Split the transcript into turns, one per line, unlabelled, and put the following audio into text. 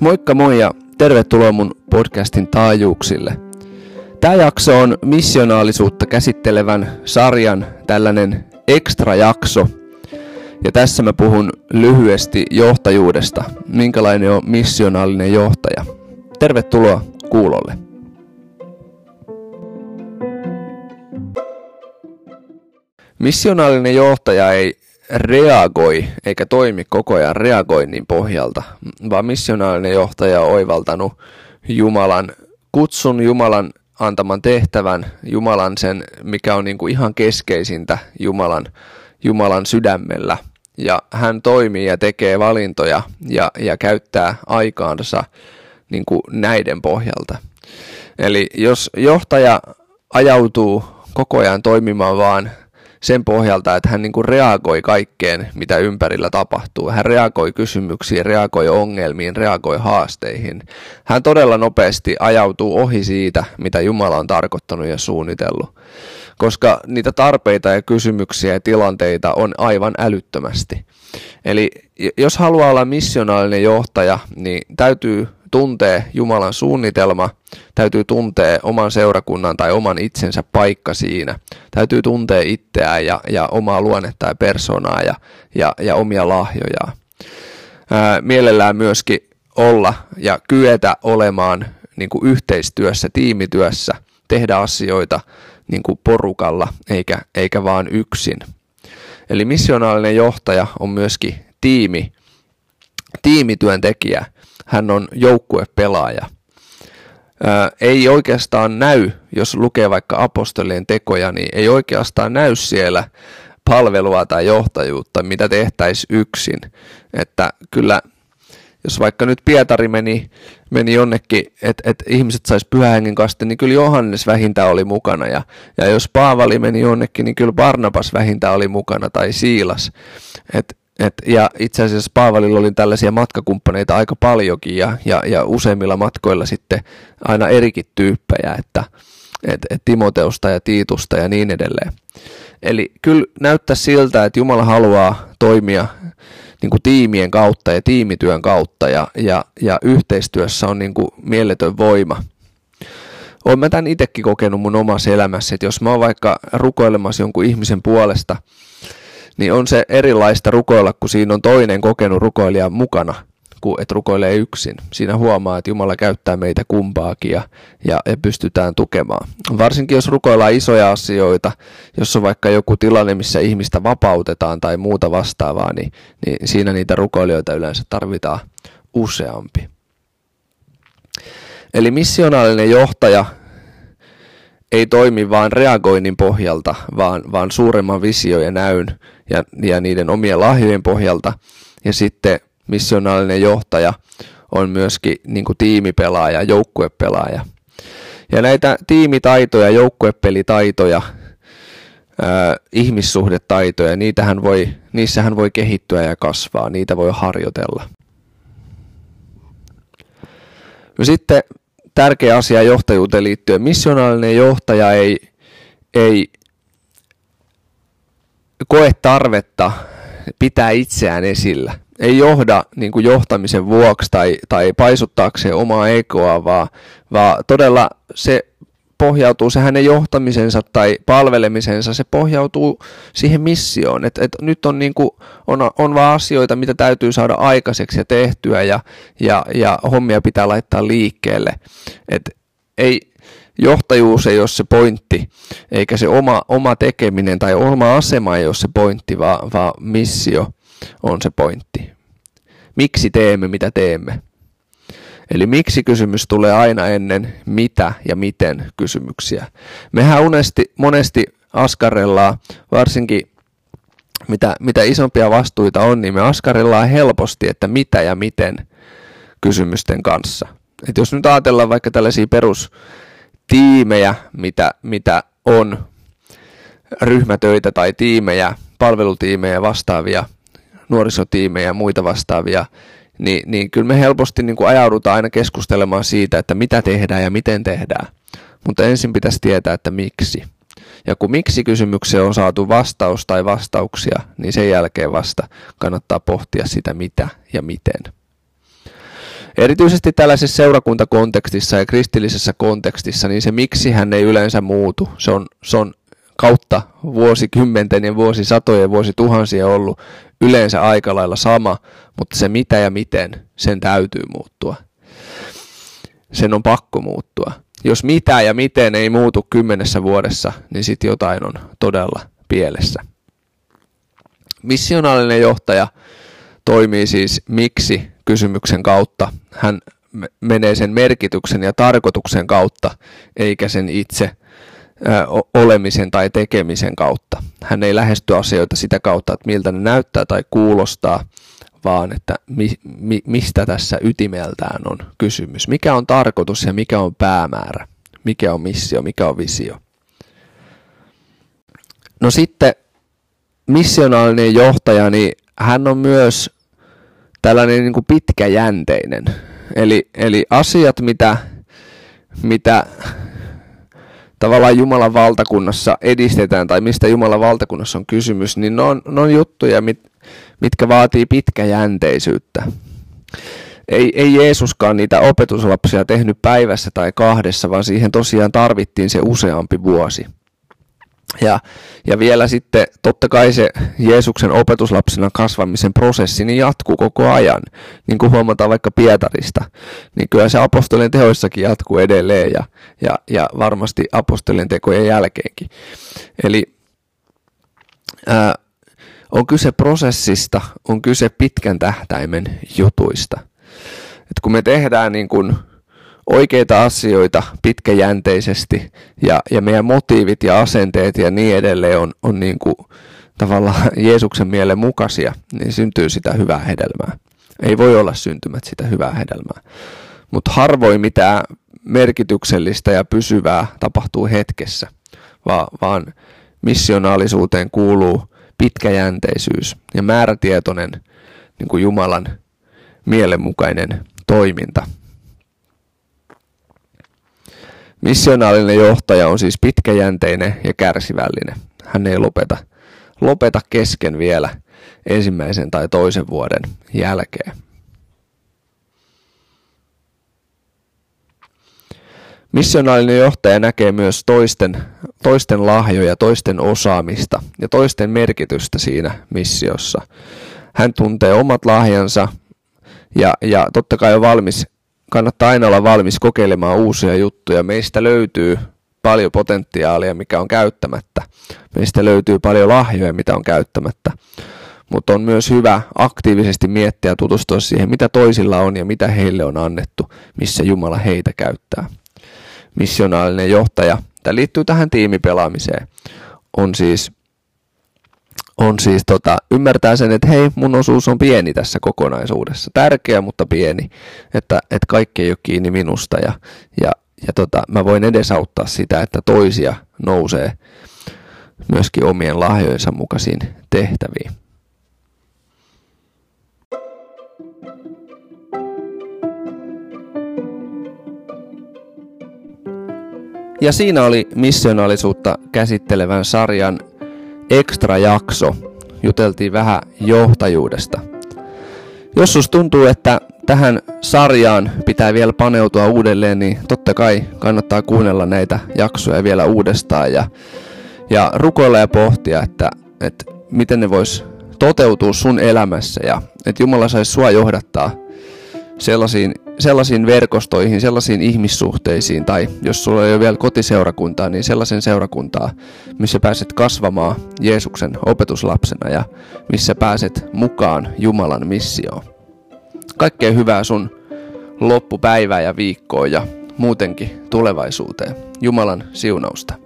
Moikka moi ja tervetuloa mun podcastin taajuuksille. Tämä jakso on missionaalisuutta käsittelevän sarjan tällainen ekstra jakso. Ja tässä mä puhun lyhyesti johtajuudesta, minkälainen on missionaalinen johtaja. Tervetuloa kuulolle. Missionaalinen johtaja ei reagoi eikä toimi koko ajan reagoinnin pohjalta, vaan missionaalinen johtaja on oivaltanut Jumalan kutsun, Jumalan antaman tehtävän, Jumalan sen, mikä on niin kuin ihan keskeisintä Jumalan, Jumalan sydämellä. Ja hän toimii ja tekee valintoja ja, ja käyttää aikaansa niin kuin näiden pohjalta. Eli jos johtaja ajautuu koko ajan toimimaan vaan sen pohjalta, että hän niin kuin reagoi kaikkeen, mitä ympärillä tapahtuu. Hän reagoi kysymyksiin, reagoi ongelmiin, reagoi haasteihin. Hän todella nopeasti ajautuu ohi siitä, mitä Jumala on tarkoittanut ja suunnitellut. Koska niitä tarpeita ja kysymyksiä ja tilanteita on aivan älyttömästi. Eli jos haluaa olla missionaalinen johtaja, niin täytyy tuntee Jumalan suunnitelma, täytyy tuntea oman seurakunnan tai oman itsensä paikka siinä. Täytyy tuntea itseään ja, ja omaa luonnetta ja persoonaa ja, ja, ja omia lahjojaan. Ää, mielellään myöskin olla ja kyetä olemaan niin kuin yhteistyössä, tiimityössä, tehdä asioita niin kuin porukalla eikä, eikä vaan yksin. Eli missionaalinen johtaja on myöskin tiimi, tiimityöntekijä, hän on joukkuepelaaja. Ää, ei oikeastaan näy, jos lukee vaikka apostolien tekoja, niin ei oikeastaan näy siellä palvelua tai johtajuutta, mitä tehtäisiin yksin. Että kyllä, jos vaikka nyt Pietari meni, meni jonnekin, että et ihmiset sais pyhähengen kaste, niin kyllä Johannes vähintään oli mukana. Ja, ja jos Paavali meni jonnekin, niin kyllä Barnabas vähintään oli mukana tai Siilas. Et et, ja itse asiassa Paavalilla oli tällaisia matkakumppaneita aika paljonkin ja, ja, ja useimmilla matkoilla sitten aina erikin tyyppejä, että et, et Timoteusta ja Tiitusta ja niin edelleen. Eli kyllä näyttää siltä, että Jumala haluaa toimia niin kuin tiimien kautta ja tiimityön kautta ja, ja, ja yhteistyössä on niin kuin mieletön voima. Olen mä tämän itsekin kokenut mun omassa elämässä, että jos mä oon vaikka rukoilemassa jonkun ihmisen puolesta, niin on se erilaista rukoilla, kun siinä on toinen kokenut rukoilija mukana, kuin että rukoilee yksin. Siinä huomaa, että Jumala käyttää meitä kumpaakin ja, ja, ja pystytään tukemaan. Varsinkin jos rukoillaan isoja asioita, jos on vaikka joku tilanne, missä ihmistä vapautetaan tai muuta vastaavaa, niin, niin siinä niitä rukoilijoita yleensä tarvitaan useampi. Eli missionaalinen johtaja ei toimi vain reagoinnin pohjalta, vaan, vaan suuremman visio ja näyn ja, ja niiden omien lahjojen pohjalta. Ja sitten missionaalinen johtaja on myöskin niin kuin tiimipelaaja, joukkuepelaaja. Ja näitä tiimitaitoja, joukkuepelitaitoja, ää, ihmissuhdetaitoja, niitähän voi, niissähän voi kehittyä ja kasvaa, niitä voi harjoitella. No sitten tärkeä asia johtajuuteen liittyen. Missionaalinen johtaja ei, ei koe tarvetta pitää itseään esillä. Ei johda niin kuin johtamisen vuoksi tai, tai paisuttaakseen omaa ekoa, vaan, vaan todella se pohjautuu, se hänen johtamisensa tai palvelemisensa, se pohjautuu siihen missioon. että et nyt on, niin kuin, on, on vaan asioita, mitä täytyy saada aikaiseksi ja tehtyä ja, ja, ja hommia pitää laittaa liikkeelle. Et ei, johtajuus ei ole se pointti, eikä se oma, oma tekeminen tai oma asema ei ole se pointti, vaan, vaan missio on se pointti. Miksi teemme, mitä teemme? Eli miksi kysymys tulee aina ennen mitä ja miten kysymyksiä. Mehän unesti, monesti askarellaan, varsinkin mitä, mitä isompia vastuita on, niin me askarellaan helposti, että mitä ja miten kysymysten kanssa. Et jos nyt ajatellaan vaikka tällaisia perustiimejä, mitä, mitä on, ryhmätöitä tai tiimejä, palvelutiimejä vastaavia, nuorisotiimejä ja muita vastaavia, niin, niin kyllä me helposti niin kuin ajaudutaan aina keskustelemaan siitä, että mitä tehdään ja miten tehdään. Mutta ensin pitäisi tietää, että miksi. Ja kun miksi kysymykseen on saatu vastaus tai vastauksia, niin sen jälkeen vasta kannattaa pohtia sitä mitä ja miten. Erityisesti tällaisessa seurakuntakontekstissa ja kristillisessä kontekstissa, niin se miksi hän ei yleensä muutu. Se on, se on kautta vuosikymmenten ja vuosisatojen ja vuosituhansia ollut yleensä aika lailla sama, mutta se mitä ja miten, sen täytyy muuttua. Sen on pakko muuttua. Jos mitä ja miten ei muutu kymmenessä vuodessa, niin sitten jotain on todella pielessä. Missionaalinen johtaja toimii siis miksi kysymyksen kautta. Hän menee sen merkityksen ja tarkoituksen kautta, eikä sen itse olemisen tai tekemisen kautta. Hän ei lähesty asioita sitä kautta, että miltä ne näyttää tai kuulostaa, vaan että mi, mi, mistä tässä ytimeltään on kysymys. Mikä on tarkoitus ja mikä on päämäärä, mikä on missio, mikä on visio. No sitten missionaalinen johtaja, niin hän on myös tällainen niin kuin pitkäjänteinen. Eli, eli asiat, mitä, mitä tavallaan Jumalan valtakunnassa edistetään tai mistä Jumalan valtakunnassa on kysymys, niin ne on, ne on juttuja, mit, mitkä vaatii pitkäjänteisyyttä. Ei, ei Jeesuskaan niitä opetuslapsia tehnyt päivässä tai kahdessa, vaan siihen tosiaan tarvittiin se useampi vuosi. Ja, ja vielä sitten totta kai se Jeesuksen opetuslapsena kasvamisen prosessi niin jatkuu koko ajan. Niin kuin huomataan vaikka Pietarista, niin kyllä se apostolien tehoissakin jatkuu edelleen ja, ja, ja varmasti apostolien tekojen jälkeenkin. Eli ää, on kyse prosessista, on kyse pitkän tähtäimen jutuista. Et kun me tehdään niin kuin oikeita asioita pitkäjänteisesti ja, ja meidän motiivit ja asenteet ja niin edelleen on, on niin kuin tavallaan Jeesuksen mielen mukaisia, niin syntyy sitä hyvää hedelmää. Ei voi olla syntymät sitä hyvää hedelmää. Mutta harvoin mitään merkityksellistä ja pysyvää tapahtuu hetkessä, vaan, vaan missionaalisuuteen kuuluu pitkäjänteisyys ja määrätietoinen niin kuin Jumalan mielenmukainen toiminta – Missionaalinen johtaja on siis pitkäjänteinen ja kärsivällinen. Hän ei lopeta, lopeta kesken vielä ensimmäisen tai toisen vuoden jälkeen. Missionaalinen johtaja näkee myös toisten, toisten lahjoja, toisten osaamista ja toisten merkitystä siinä missiossa. Hän tuntee omat lahjansa ja, ja totta kai on valmis kannattaa aina olla valmis kokeilemaan uusia juttuja. Meistä löytyy paljon potentiaalia, mikä on käyttämättä. Meistä löytyy paljon lahjoja, mitä on käyttämättä. Mutta on myös hyvä aktiivisesti miettiä ja tutustua siihen, mitä toisilla on ja mitä heille on annettu, missä Jumala heitä käyttää. Missionaalinen johtaja, tämä liittyy tähän tiimipelaamiseen, on siis on siis tota, ymmärtää sen, että hei, mun osuus on pieni tässä kokonaisuudessa. Tärkeä, mutta pieni. Että, että kaikki ei ole kiinni minusta ja, ja, ja tota, mä voin edesauttaa sitä, että toisia nousee myöskin omien lahjojensa mukaisiin tehtäviin. Ja siinä oli missionaalisuutta käsittelevän sarjan ekstra jakso. Juteltiin vähän johtajuudesta. Jos sus tuntuu, että tähän sarjaan pitää vielä paneutua uudelleen, niin totta kai kannattaa kuunnella näitä jaksoja vielä uudestaan ja, ja rukoilla ja pohtia, että, että miten ne vois toteutua sun elämässä ja että Jumala saisi sua johdattaa sellaisiin, sellaisiin verkostoihin, sellaisiin ihmissuhteisiin, tai jos sulla ei ole vielä kotiseurakuntaa, niin sellaisen seurakuntaa, missä pääset kasvamaan Jeesuksen opetuslapsena ja missä pääset mukaan Jumalan missioon. Kaikkea hyvää sun loppupäivää ja viikkoa ja muutenkin tulevaisuuteen. Jumalan siunausta.